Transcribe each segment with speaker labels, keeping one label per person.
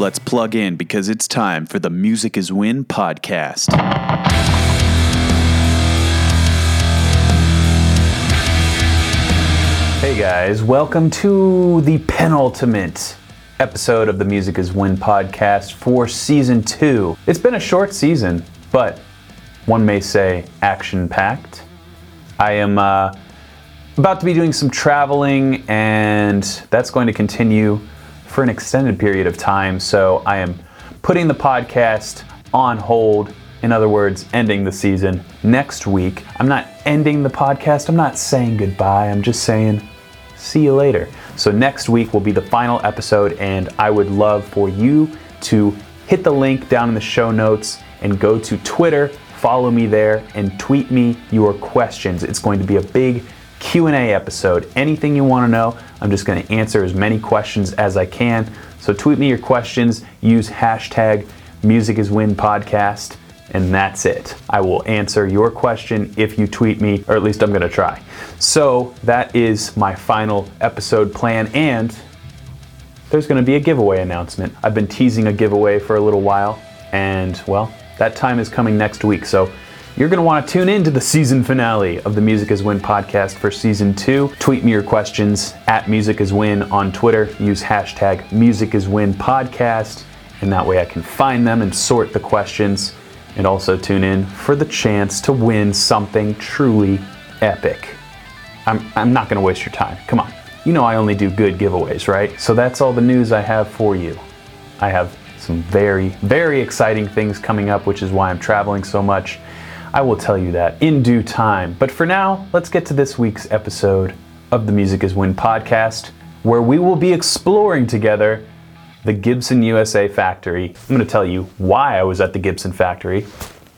Speaker 1: Let's plug in because it's time for the Music is Win podcast. Hey guys, welcome to the penultimate episode of the Music is Win podcast for season two. It's been a short season, but one may say action packed. I am uh, about to be doing some traveling, and that's going to continue for an extended period of time. So I am putting the podcast on hold. In other words, ending the season next week. I'm not ending the podcast. I'm not saying goodbye. I'm just saying see you later. So next week will be the final episode, and I would love for you to hit the link down in the show notes and go to Twitter, follow me there, and tweet me your questions. It's going to be a big Q&A episode. Anything you want to know, I'm just going to answer as many questions as I can. So tweet me your questions, use hashtag Music is Win Podcast, and that's it. I will answer your question if you tweet me, or at least I'm going to try. So that is my final episode plan, and there's going to be a giveaway announcement. I've been teasing a giveaway for a little while, and well, that time is coming next week. So you're going to want to tune in to the season finale of the Music is Win podcast for season two. Tweet me your questions at Music is Win on Twitter. Use hashtag Music is Win podcast, and that way I can find them and sort the questions. And also tune in for the chance to win something truly epic. I'm, I'm not going to waste your time. Come on. You know I only do good giveaways, right? So that's all the news I have for you. I have some very, very exciting things coming up, which is why I'm traveling so much. I will tell you that in due time. But for now, let's get to this week's episode of the Music is Win podcast, where we will be exploring together the Gibson USA factory. I'm going to tell you why I was at the Gibson factory.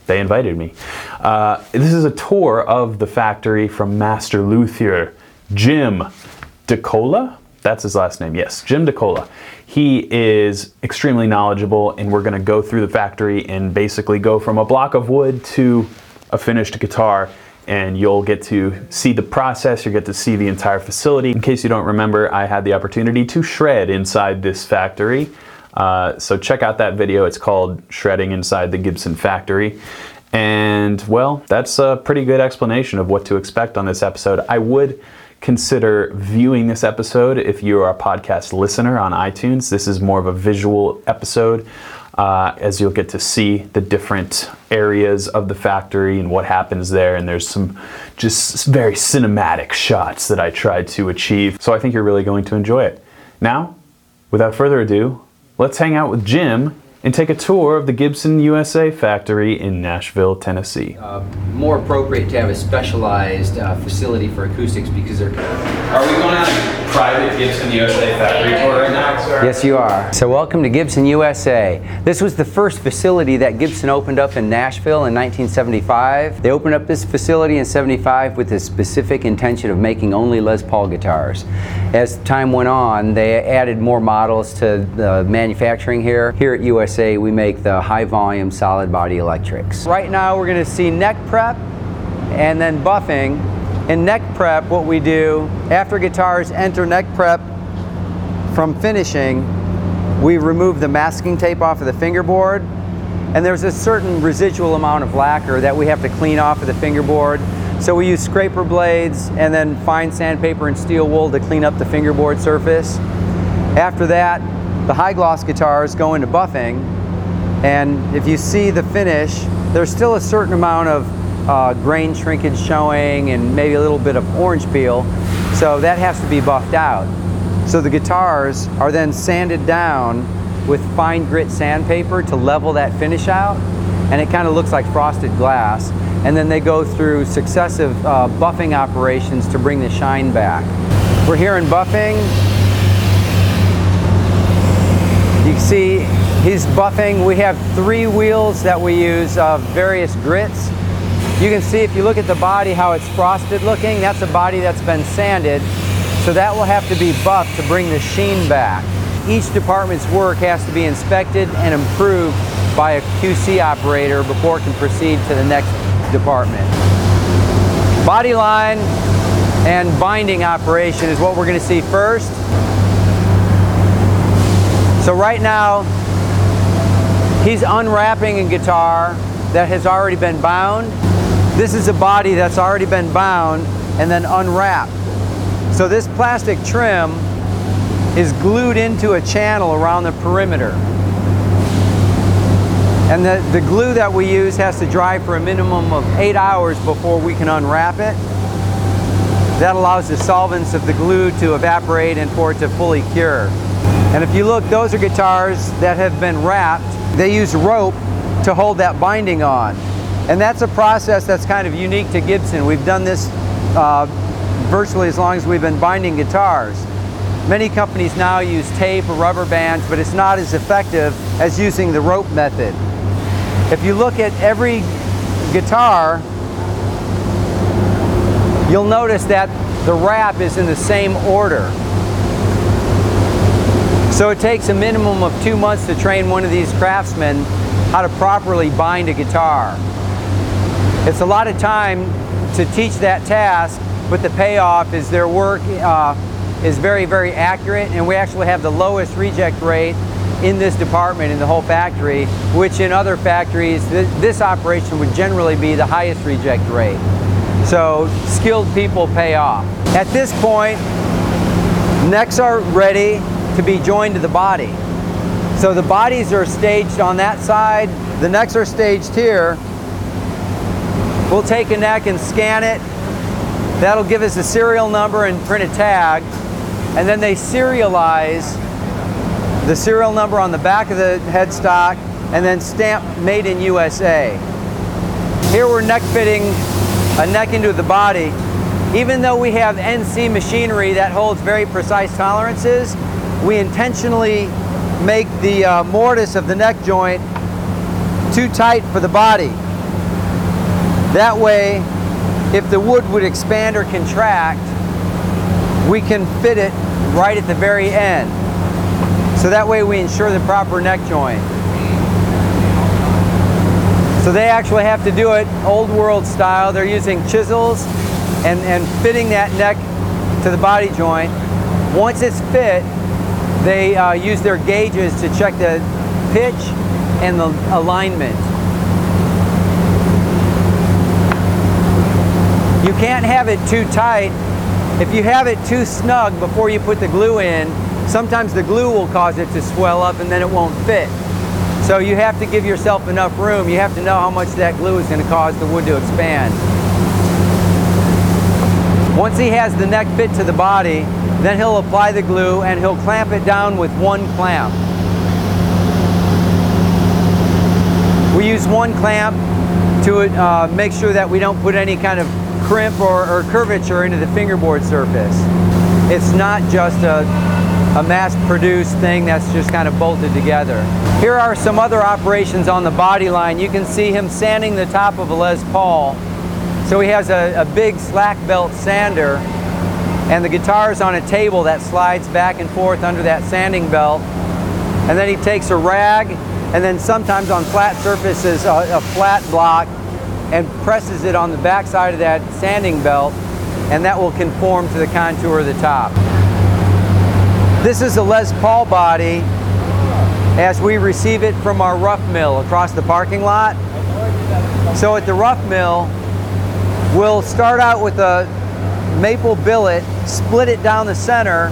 Speaker 1: They invited me. Uh, this is a tour of the factory from master luthier Jim DeCola. That's his last name, yes, Jim DeCola. He is extremely knowledgeable, and we're going to go through the factory and basically go from a block of wood to a finished guitar and you'll get to see the process, you'll get to see the entire facility. In case you don't remember, I had the opportunity to shred inside this factory. Uh, so check out that video, it's called Shredding Inside the Gibson Factory. And well, that's a pretty good explanation of what to expect on this episode. I would consider viewing this episode if you are a podcast listener on iTunes. This is more of a visual episode uh, as you'll get to see the different areas of the factory and what happens there. And there's some just very cinematic shots that I tried to achieve. So I think you're really going to enjoy it. Now, without further ado, let's hang out with Jim and take a tour of the Gibson USA factory in Nashville, Tennessee.
Speaker 2: Uh, more appropriate to have a specialized uh, facility for acoustics because they're.
Speaker 1: Are we going out? Private Gibson USA factory tour right now, sir?
Speaker 2: Yes, you are. So, welcome to Gibson USA. This was the first facility that Gibson opened up in Nashville in 1975. They opened up this facility in 75 with the specific intention of making only Les Paul guitars. As time went on, they added more models to the manufacturing here. Here at USA, we make the high volume solid body electrics. Right now, we're going to see neck prep and then buffing. In neck prep, what we do after guitars enter neck prep from finishing, we remove the masking tape off of the fingerboard. And there's a certain residual amount of lacquer that we have to clean off of the fingerboard. So we use scraper blades and then fine sandpaper and steel wool to clean up the fingerboard surface. After that, the high gloss guitars go into buffing. And if you see the finish, there's still a certain amount of uh, grain shrinkage showing and maybe a little bit of orange peel. So that has to be buffed out. So the guitars are then sanded down with fine grit sandpaper to level that finish out. And it kind of looks like frosted glass. And then they go through successive uh, buffing operations to bring the shine back. We're here in buffing. You can see he's buffing. We have three wheels that we use of various grits. You can see if you look at the body how it's frosted looking. That's a body that's been sanded. So that will have to be buffed to bring the sheen back. Each department's work has to be inspected and improved by a QC operator before it can proceed to the next department. Body line and binding operation is what we're going to see first. So right now, He's unwrapping a guitar that has already been bound. This is a body that's already been bound and then unwrapped. So this plastic trim is glued into a channel around the perimeter. And the, the glue that we use has to dry for a minimum of eight hours before we can unwrap it. That allows the solvents of the glue to evaporate and for it to fully cure. And if you look, those are guitars that have been wrapped. They use rope to hold that binding on. And that's a process that's kind of unique to Gibson. We've done this uh, virtually as long as we've been binding guitars. Many companies now use tape or rubber bands, but it's not as effective as using the rope method. If you look at every guitar, you'll notice that the wrap is in the same order. So it takes a minimum of two months to train one of these craftsmen how to properly bind a guitar. It's a lot of time to teach that task, but the payoff is their work uh, is very, very accurate, and we actually have the lowest reject rate in this department in the whole factory, which in other factories, th this operation would generally be the highest reject rate. So skilled people pay off. At this point, necks are ready to be joined to the body. So the bodies are staged on that side, the necks are staged here. We'll take a neck and scan it. That'll give us a serial number and print a tag. And then they serialize the serial number on the back of the headstock and then stamp made in USA. Here we're neck fitting a neck into the body. Even though we have NC machinery that holds very precise tolerances, we intentionally make the uh, mortise of the neck joint too tight for the body. That way, if the wood would expand or contract, we can fit it right at the very end. So that way we ensure the proper neck joint. So they actually have to do it old world style. They're using chisels and, and fitting that neck to the body joint. Once it's fit, they uh, use their gauges to check the pitch and the alignment. You can't have it too tight. If you have it too snug before you put the glue in, sometimes the glue will cause it to swell up and then it won't fit. So you have to give yourself enough room. You have to know how much that glue is going to cause the wood to expand. Once he has the neck fit to the body, then he'll apply the glue and he'll clamp it down with one clamp. We use one clamp to uh, make sure that we don't put any kind of crimp or, or curvature into the fingerboard surface. It's not just a, a mass-produced thing that's just kind of bolted together. Here are some other operations on the body line. You can see him sanding the top of a Les Paul. So he has a, a big slack belt sander and the guitar is on a table that slides back and forth under that sanding belt. And then he takes a rag and then sometimes on flat surfaces a, a flat block and presses it on the backside of that sanding belt and that will conform to the contour of the top. This is a Les Paul body as we receive it from our rough mill across the parking lot. So at the rough mill, we'll start out with a maple billet, split it down the center,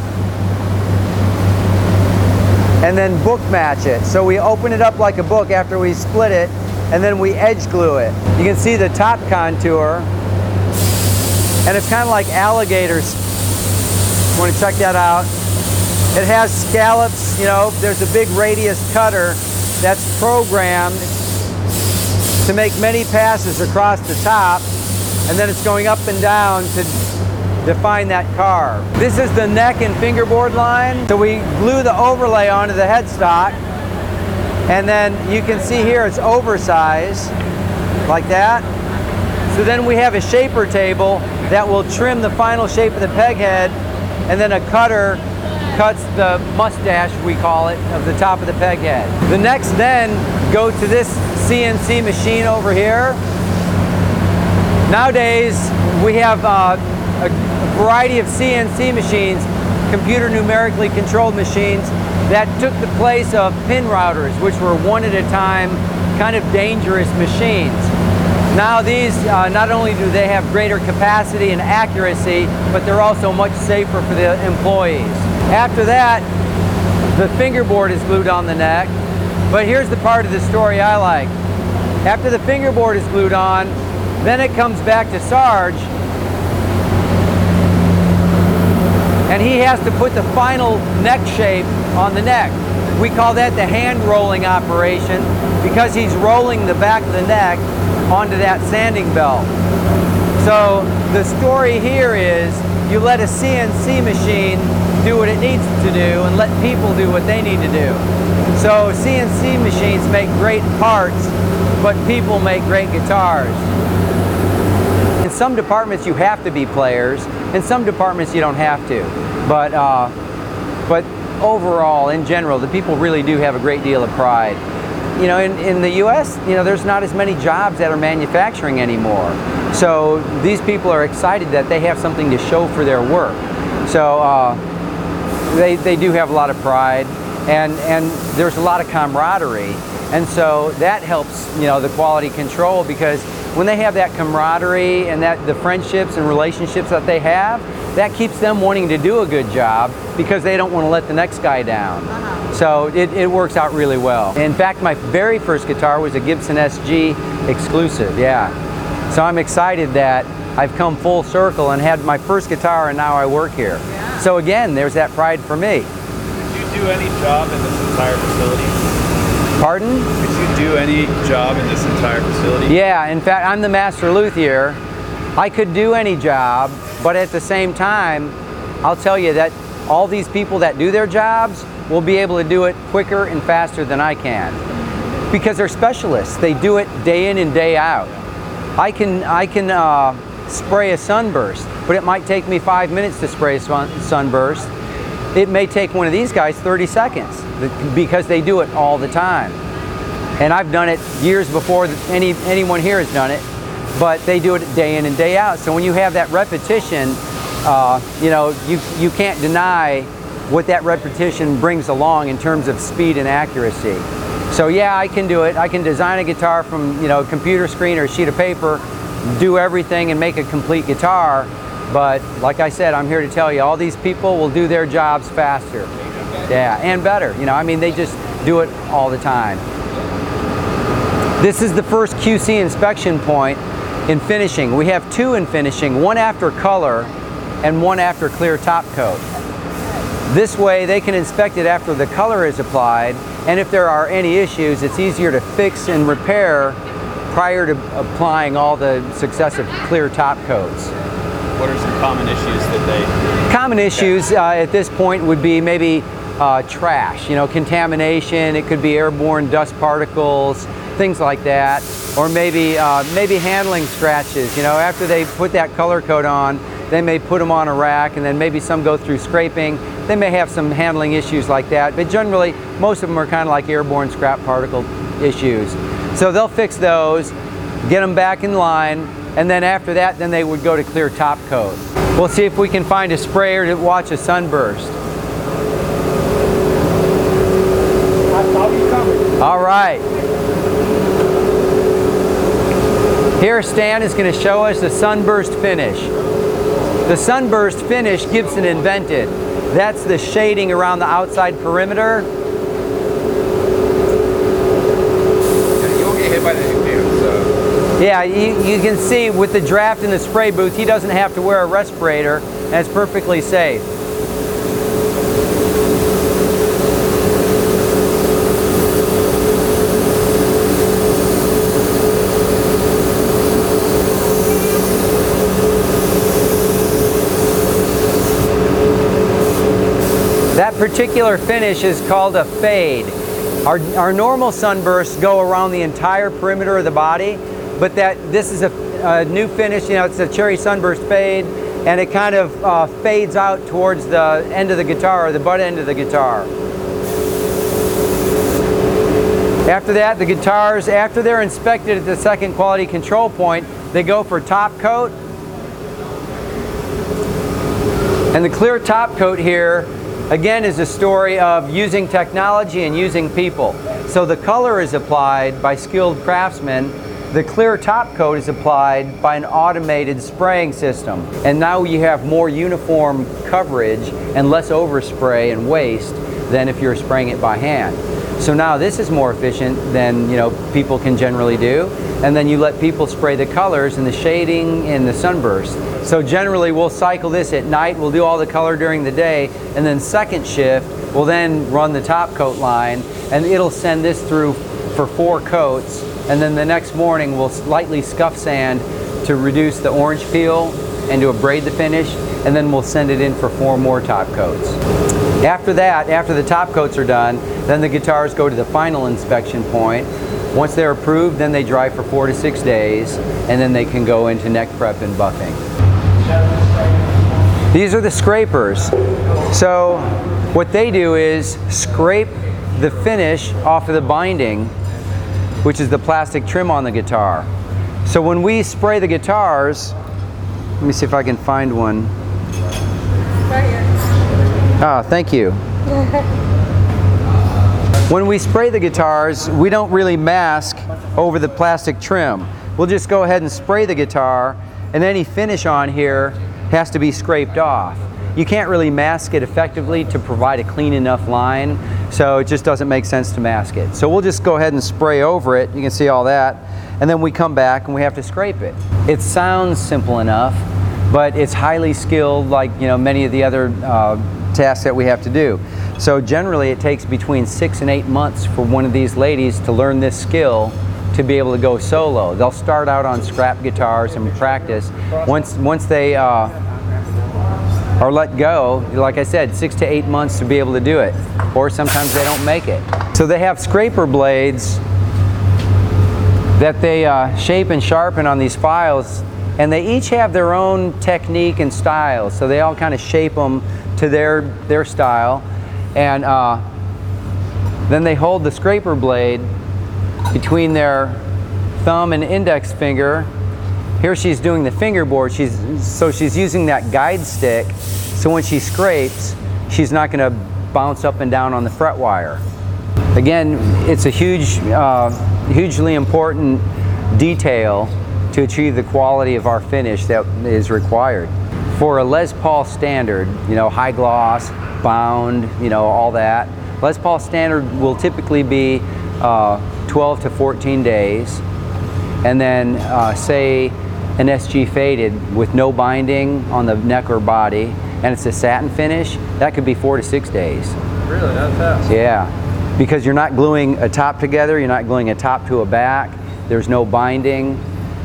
Speaker 2: and then book match it. So we open it up like a book after we split it, and then we edge glue it. You can see the top contour, and it's kind of like alligators. Want to check that out? It has scallops, you know, there's a big radius cutter that's programmed to make many passes across the top, and then it's going up and down to define that carve. This is the neck and fingerboard line. So we glue the overlay onto the headstock and then you can see here it's oversized like that. So then we have a shaper table that will trim the final shape of the peg head and then a cutter cuts the mustache, we call it, of the top of the peg head. The next then go to this CNC machine over here. Nowadays, we have uh, a variety of CNC machines, computer numerically controlled machines, that took the place of pin routers, which were one at a time, kind of dangerous machines. Now these, uh, not only do they have greater capacity and accuracy, but they're also much safer for the employees. After that, the fingerboard is glued on the neck, but here's the part of the story I like. After the fingerboard is glued on, then it comes back to Sarge, and he has to put the final neck shape on the neck. We call that the hand rolling operation because he's rolling the back of the neck onto that sanding belt. So the story here is you let a CNC machine do what it needs to do and let people do what they need to do. So CNC machines make great parts, but people make great guitars. In some departments you have to be players, in some departments you don't have to. But, uh, but overall, in general, the people really do have a great deal of pride. You know, in, in the U.S., you know, there's not as many jobs that are manufacturing anymore. So these people are excited that they have something to show for their work. So uh, they, they do have a lot of pride, and, and there's a lot of camaraderie. And so that helps, you know, the quality control because when they have that camaraderie and that the friendships and relationships that they have, that keeps them wanting to do a good job because they don't want to let the next guy down. Uh-huh. So it, it works out really well. In fact, my very first guitar was a Gibson SG exclusive, yeah. So I'm excited that I've come full circle and had my first guitar and now I work here. Yeah. So again, there's that pride for me.
Speaker 3: Did you do any job in this entire facility?
Speaker 2: Pardon?
Speaker 3: Did you do any job in this entire facility?
Speaker 2: Yeah, in fact, I'm the master luthier. I could do any job, but at the same time, I'll tell you that all these people that do their jobs will be able to do it quicker and faster than I can because they're specialists. They do it day in and day out. I can I can uh, spray a sunburst, but it might take me five minutes to spray a sunburst. It may take one of these guys 30 seconds because they do it all the time. And I've done it years before any anyone here has done it, but they do it day in and day out. So when you have that repetition, uh, you know you you can't deny what that repetition brings along in terms of speed and accuracy. So yeah, I can do it. I can design a guitar from you know a computer screen or a sheet of paper, do everything and make a complete guitar. But like I said, I'm here to tell you, all these people will do their jobs faster. Yeah, and better. You know, I mean, they just do it all the time. This is the first QC inspection point in finishing. We have two in finishing, one after color and one after clear top coat. This way they can inspect it after the color is applied and if there are any issues it's easier to fix and repair prior to applying all the successive clear top coats.
Speaker 3: What are some common issues that they...
Speaker 2: Common issues uh, at this point would be maybe uh, trash, you know, contamination, it could be airborne dust particles, things like that, or maybe, uh, maybe handling scratches, you know, after they put that color coat on, they may put them on a rack and then maybe some go through scraping. They may have some handling issues like that, but generally most of them are kind of like airborne scrap particle issues. So they'll fix those, get them back in line, and then after that, then they would go to clear top coat. We'll see if we can find a sprayer to watch a sunburst. All right. Here Stan is going to show us the sunburst finish. The sunburst finish Gibson invented. That's the shading around the outside perimeter. Yeah, you, you can see with the draft in the spray booth, he doesn't have to wear a respirator, and it's perfectly safe. Particular finish is called a fade. Our, our normal sunbursts go around the entire perimeter of the body, but that this is a, a new finish, you know, it's a cherry sunburst fade, and it kind of uh, fades out towards the end of the guitar, or the butt end of the guitar. After that, the guitars, after they're inspected at the second quality control point, they go for top coat. And the clear top coat here again is a story of using technology and using people. So the color is applied by skilled craftsmen. The clear top coat is applied by an automated spraying system. And now you have more uniform coverage and less overspray and waste than if you're spraying it by hand. So now this is more efficient than you know people can generally do. And then you let people spray the colors and the shading and the sunburst. So generally we'll cycle this at night, we'll do all the color during the day, and then second shift we'll then run the top coat line and it'll send this through for four coats and then the next morning we'll lightly scuff sand to reduce the orange peel and to abrade the finish and then we'll send it in for four more top coats. After that, after the top coats are done, then the guitars go to the final inspection point. Once they're approved, then they dry for four to six days, and then they can go into neck prep and buffing. These are the scrapers. So what they do is scrape the finish off of the binding, which is the plastic trim on the guitar. So when we spray the guitars, let me see if I can find one. Ah, thank you. when we spray the guitars, we don't really mask over the plastic trim. We'll just go ahead and spray the guitar, and any finish on here has to be scraped off. You can't really mask it effectively to provide a clean enough line, so it just doesn't make sense to mask it. So we'll just go ahead and spray over it. You can see all that. And then we come back and we have to scrape it. It sounds simple enough, but it's highly skilled like you know many of the other uh, tasks that we have to do. So generally it takes between six and eight months for one of these ladies to learn this skill to be able to go solo. They'll start out on scrap guitars and practice. Once, once they uh, are let go, like I said, six to eight months to be able to do it. Or sometimes they don't make it. So they have scraper blades that they uh, shape and sharpen on these files and they each have their own technique and style so they all kind of shape them to their their style and uh, then they hold the scraper blade between their thumb and index finger. Here she's doing the fingerboard. She's so she's using that guide stick. So when she scrapes she's not going to bounce up and down on the fret wire. Again it's a huge uh, hugely important detail to achieve the quality of our finish that is required. For a Les Paul standard, you know, high gloss, bound, you know, all that, Les Paul standard will typically be uh, 12 to 14 days. And then, uh, say, an SG faded with no binding on the neck or body, and it's a satin finish, that could be four to six days.
Speaker 3: Really? That fast?
Speaker 2: Yeah, because you're not gluing a top together, you're not gluing a top to a back, there's no binding,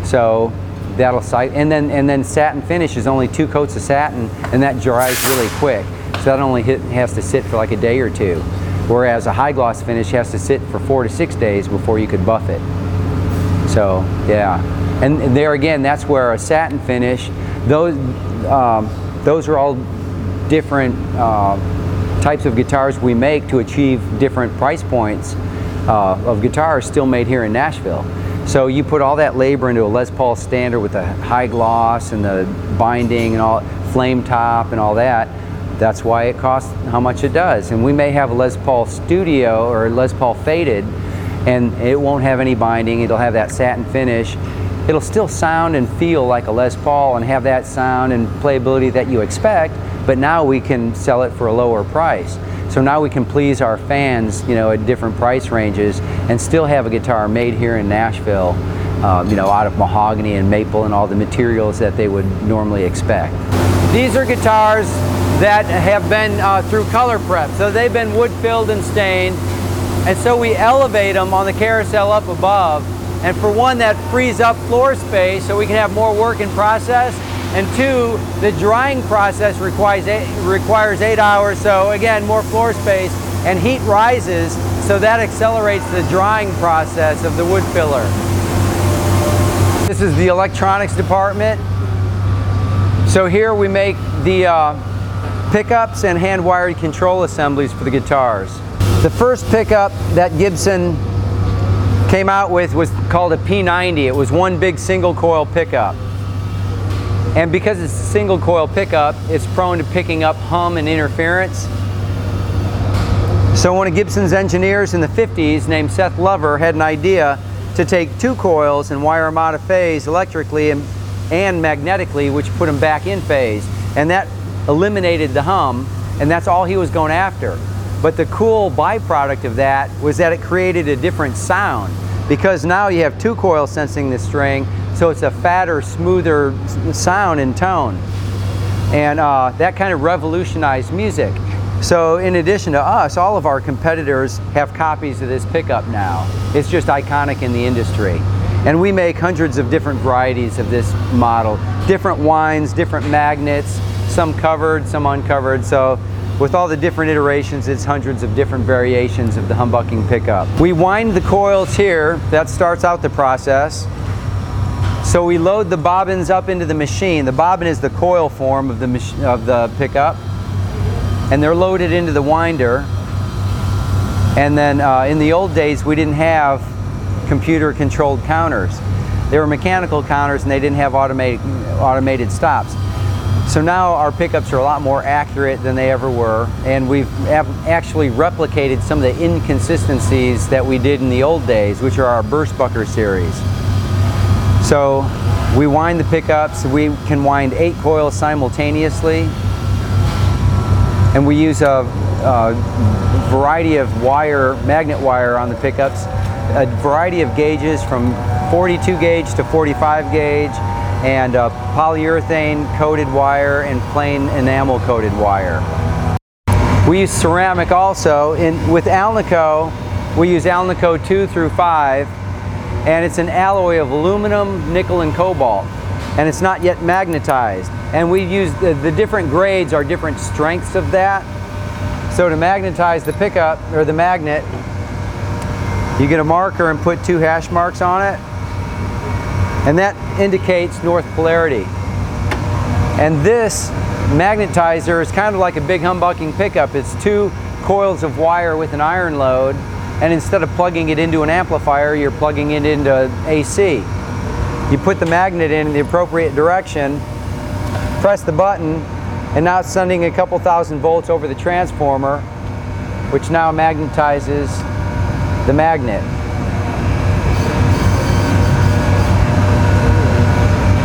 Speaker 2: so that'll site. And then and then satin finish is only two coats of satin, and that dries really quick. So that only hit, has to sit for like a day or two. Whereas a high gloss finish has to sit for four to six days before you could buff it. So yeah, and, there again, that's where a satin finish, those um, those are all different uh, types of guitars we make to achieve different price points uh, of guitars still made here in Nashville. So you put all that labor into a Les Paul standard with the high gloss and the binding and all flame top and all that. That's why it costs how much it does. And we may have a Les Paul Studio or Les Paul Faded, and it won't have any binding. It'll have that satin finish. It'll still sound and feel like a Les Paul and have that sound and playability that you expect, but now we can sell it for a lower price. So now we can please our fans, you know, at different price ranges and still have a guitar made here in Nashville, um, you know, out of mahogany and maple and all the materials that they would normally expect. These are guitars that have been uh, through color prep. So they've been wood filled and stained. And so we elevate them on the carousel up above. And for one, that frees up floor space so we can have more work in process. And two, the drying process requires eight, requires eight hours, so again, more floor space, and heat rises, so that accelerates the drying process of the wood filler. This is the electronics department. So here we make the uh, pickups and hand-wired control assemblies for the guitars. The first pickup that Gibson came out with was called a P90. It was one big single coil pickup. And because it's a single coil pickup, it's prone to picking up hum and interference. So one of Gibson's engineers in the 50s named Seth Lover had an idea to take two coils and wire them out of phase electrically and, and magnetically, which put them back in phase. And that eliminated the hum, and that's all he was going after. But the cool byproduct of that was that it created a different sound because now you have two coils sensing the string, so it's a fatter, smoother sound and tone. And uh, that kind of revolutionized music. So in addition to us, all of our competitors have copies of this pickup now. It's just iconic in the industry. And we make hundreds of different varieties of this model. Different wines, different magnets, some covered, some uncovered. So with all the different iterations, it's hundreds of different variations of the humbucking pickup. We wind the coils here, that starts out the process. So we load the bobbins up into the machine. The bobbin is the coil form of the, of the pickup and they're loaded into the winder. And then uh, in the old days, we didn't have computer controlled counters. They were mechanical counters and they didn't have automated, automated stops. So now our pickups are a lot more accurate than they ever were, and we've actually replicated some of the inconsistencies that we did in the old days, which are our Burstbucker series. So we wind the pickups, we can wind eight coils simultaneously, and we use a, a variety of wire, magnet wire on the pickups, a variety of gauges from 42 gauge to 45 gauge, and uh, polyurethane coated wire and plain enamel coated wire. We use ceramic also. In, with Alnico, we use Alnico 2 through 5, and it's an alloy of aluminum, nickel, and cobalt and it's not yet magnetized. And we use the, the different grades are different strengths of that. So to magnetize the pickup or the magnet, you get a marker and put two hash marks on it, and that indicates north polarity. And this magnetizer is kind of like a big humbucking pickup. It's two coils of wire with an iron load, and instead of plugging it into an amplifier, you're plugging it into AC. You put the magnet in the appropriate direction, press the button, and now it's sending a couple thousand volts over the transformer, which now magnetizes the magnet.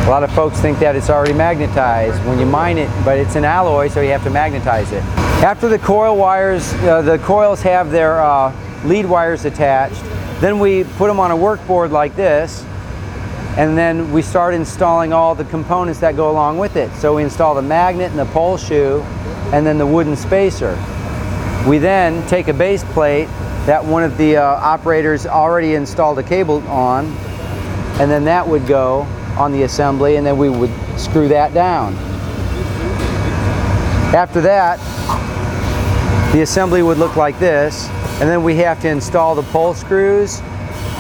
Speaker 2: A lot of folks think that it's already magnetized when you mine it, but it's an alloy, so you have to magnetize it. After the coil wires, uh, the coils have their uh, lead wires attached, then we put them on a work board like this, and then we start installing all the components that go along with it. So we install the magnet and the pole shoe and then the wooden spacer. We then take a base plate that one of the uh, operators already installed a cable on and then that would go on the assembly and then we would screw that down. After that, the assembly would look like this and then we have to install the pole screws,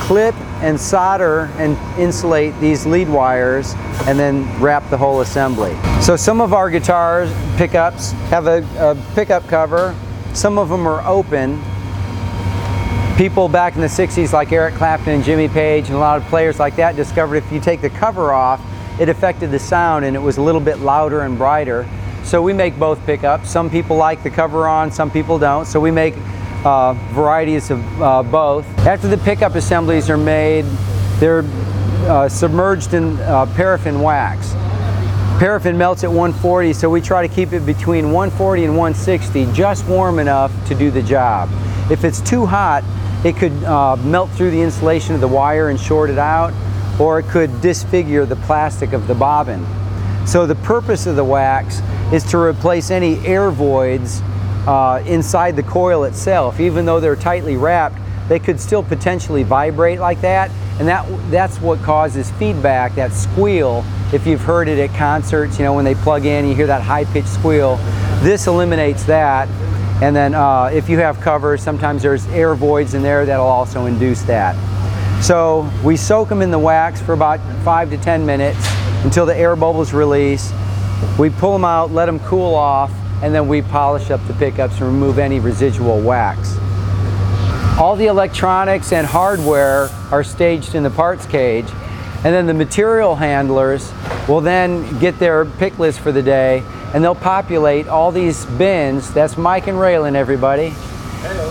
Speaker 2: clip and solder and insulate these lead wires and then wrap the whole assembly. So some of our guitars pickups have a, a pickup cover, some of them are open. People back in the 60s like Eric Clapton and Jimmy Page and a lot of players like that discovered if you take the cover off, it affected the sound and it was a little bit louder and brighter. So we make both pickups. Some people like the cover on, some people don't. So we make uh, varieties of uh, both. After the pickup assemblies are made, they're uh, submerged in uh, paraffin wax. Paraffin melts at 140, so we try to keep it between 140 and 160, just warm enough to do the job. If it's too hot, it could uh, melt through the insulation of the wire and short it out, or it could disfigure the plastic of the bobbin. So the purpose of the wax is to replace any air voids uh, inside the coil itself. Even though they're tightly wrapped, they could still potentially vibrate like that. And that, that's what causes feedback, that squeal. If you've heard it at concerts, you know, when they plug in, you hear that high pitched squeal. This eliminates that. And then uh, if you have covers, sometimes there's air voids in there that'll also induce that. So we soak them in the wax for about five to 10 minutes until the air bubbles release. We pull them out, let them cool off, and then we polish up the pickups and remove any residual wax. All the electronics and hardware are staged in the parts cage, and then the material handlers will then get their pick list for the day, and they'll populate all these bins. That's Mike and Raylan, everybody. Hello.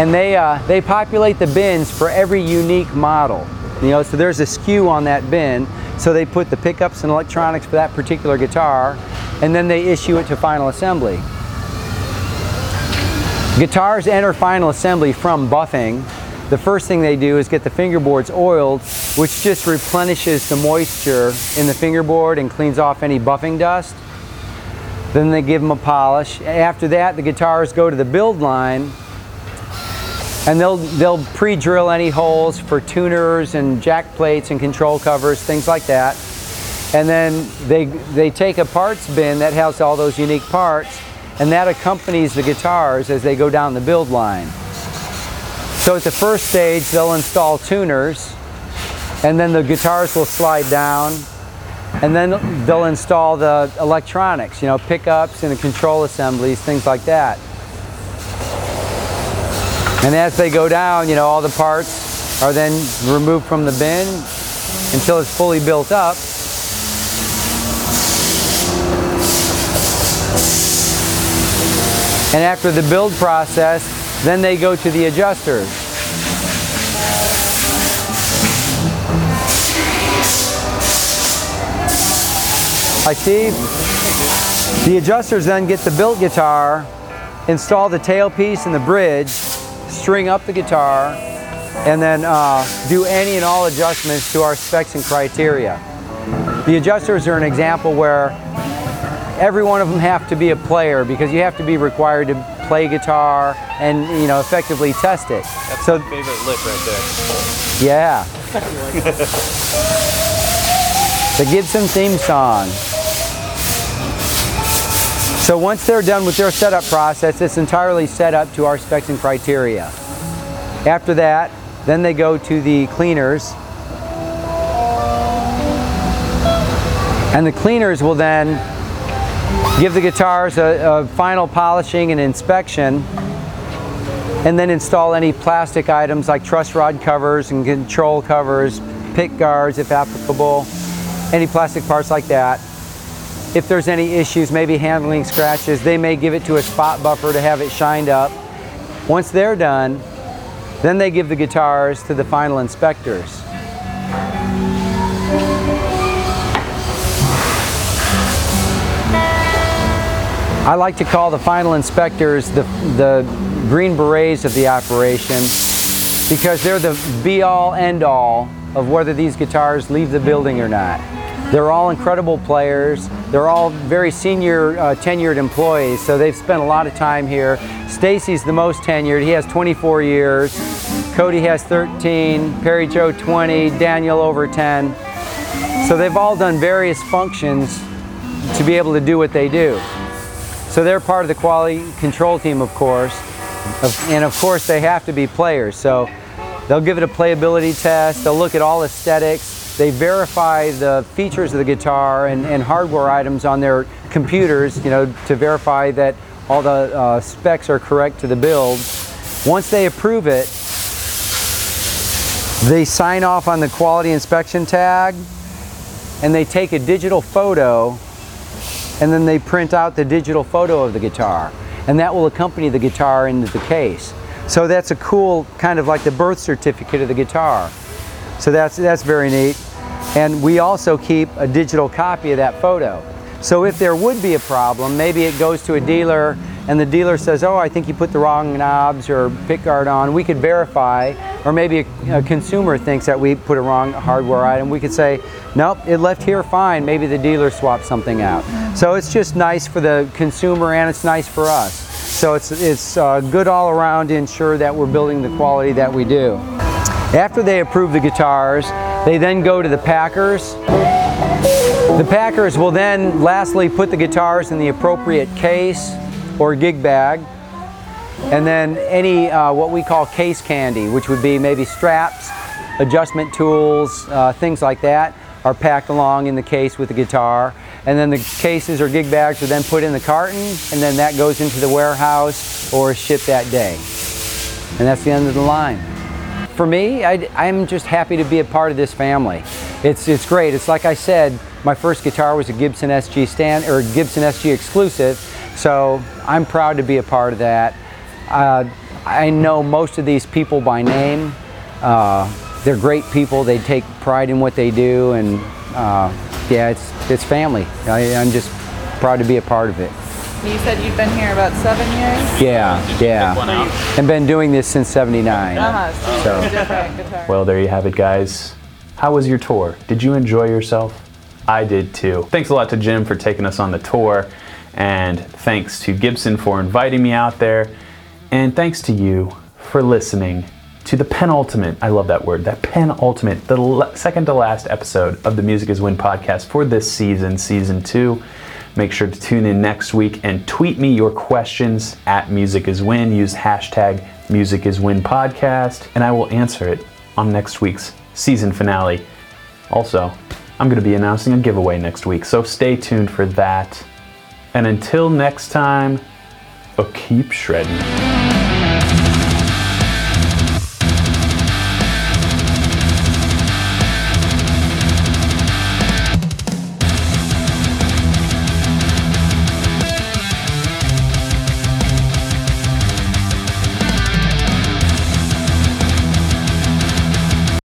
Speaker 2: and they uh, they populate the bins for every unique model. You know, so there's a SKU on that bin. So they put the pickups and electronics for that particular guitar, and then they issue it to final assembly. Guitars enter final assembly from buffing. The first thing they do is get the fingerboards oiled, which just replenishes the moisture in the fingerboard and cleans off any buffing dust. Then they give them a polish. After that, the guitars go to the build line and they'll, they'll pre-drill any holes for tuners and jack plates and control covers, things like that. And then they, they take a parts bin that has all those unique parts and that accompanies the guitars as they go down the build line. So at the first stage, they'll install tuners, and then the guitars will slide down, and then they'll install the electronics, you know, pickups and the control assemblies, things like that. And as they go down, you know, all the parts are then removed from the bin until it's fully built up. And after the build process, then they go to the adjusters. I see. The adjusters then get the built guitar, install the tailpiece and the bridge, string up the guitar, and then uh, do any and all adjustments to our specs and criteria. The adjusters are an example where every one of them have to be a player because you have to be required to play guitar and you know effectively test it.
Speaker 3: That's
Speaker 2: so
Speaker 3: my favorite lick right there.
Speaker 2: yeah, the Gibson theme song. So once they're done with their setup process, it's entirely set up to our specs and criteria. After that, then they go to the cleaners. And the cleaners will then give the guitars a, a final polishing and inspection and then install any plastic items like truss rod covers and control covers, pick guards if applicable, any plastic parts like that. If there's any issues, maybe handling scratches, they may give it to a spot buffer to have it shined up. Once they're done, then they give the guitars to the final inspectors. I like to call the final inspectors the, the Green Berets of the operation because they're the be all end all of whether these guitars leave the building or not. They're all incredible players. They're all very senior uh, tenured employees, so they've spent a lot of time here. Stacy's the most tenured. He has 24 years. Cody has 13, Perry Joe 20, Daniel over 10. So they've all done various functions to be able to do what they do. So they're part of the quality control team, of course. And of course, they have to be players. So they'll give it a playability test, they'll look at all aesthetics, they verify the features of the guitar and, and hardware items on their computers, you know, to verify that all the uh, specs are correct to the build. Once they approve it, they sign off on the quality inspection tag and they take a digital photo and then they print out the digital photo of the guitar and that will accompany the guitar into the case. So that's a cool kind of like the birth certificate of the guitar. So that's that's very neat. And we also keep a digital copy of that photo. So if there would be a problem, maybe it goes to a dealer and the dealer says, "Oh, I think you put the wrong knobs or pickguard on." We could verify, or maybe a, a consumer thinks that we put a wrong hardware item. We could say, "Nope, it left here fine." Maybe the dealer swapped something out. So it's just nice for the consumer and it's nice for us. So it's it's uh, good all around to ensure that we're building the quality that we do. After they approve the guitars, they then go to the packers. The packers will then lastly put the guitars in the appropriate case or gig bag. And then any uh, what we call case candy, which would be maybe straps, adjustment tools, uh, things like that, are packed along in the case with the guitar. And then the cases or gig bags are then put in the carton, and then that goes into the warehouse or shipped that day. And that's the end of the line for me, I, am just happy to be a part of this family. It's, it's great. It's like I said, my first guitar was a Gibson SG stand or Gibson SG exclusive, so I'm proud to be a part of that. Uh, I know most of these people by name. Uh, they're great people. They take pride in what they do, and uh, yeah, it's it's family. I, I'm just proud to be a part of it.
Speaker 4: You said you've been here about seven years?
Speaker 2: Yeah, yeah. And been doing this since '79.
Speaker 4: Uh-huh, so
Speaker 2: So-
Speaker 4: different guitar.
Speaker 1: Well, there you have it, guys. How was your tour? Did you enjoy yourself? I did too. Thanks a lot to Jim for taking us on the tour, and thanks to Gibson for inviting me out there, and thanks to you for listening to the penultimate, I love that word, that penultimate, the le- second to last episode of the Music is Win podcast for this season, season two. Make sure to tune in next week and tweet me your questions at Music is Win. Use hashtag Music is Win podcast, and I will answer it on next week's season finale. Also, I'm going to be announcing a giveaway next week, so stay tuned for that. And until next time, oh, keep shredding.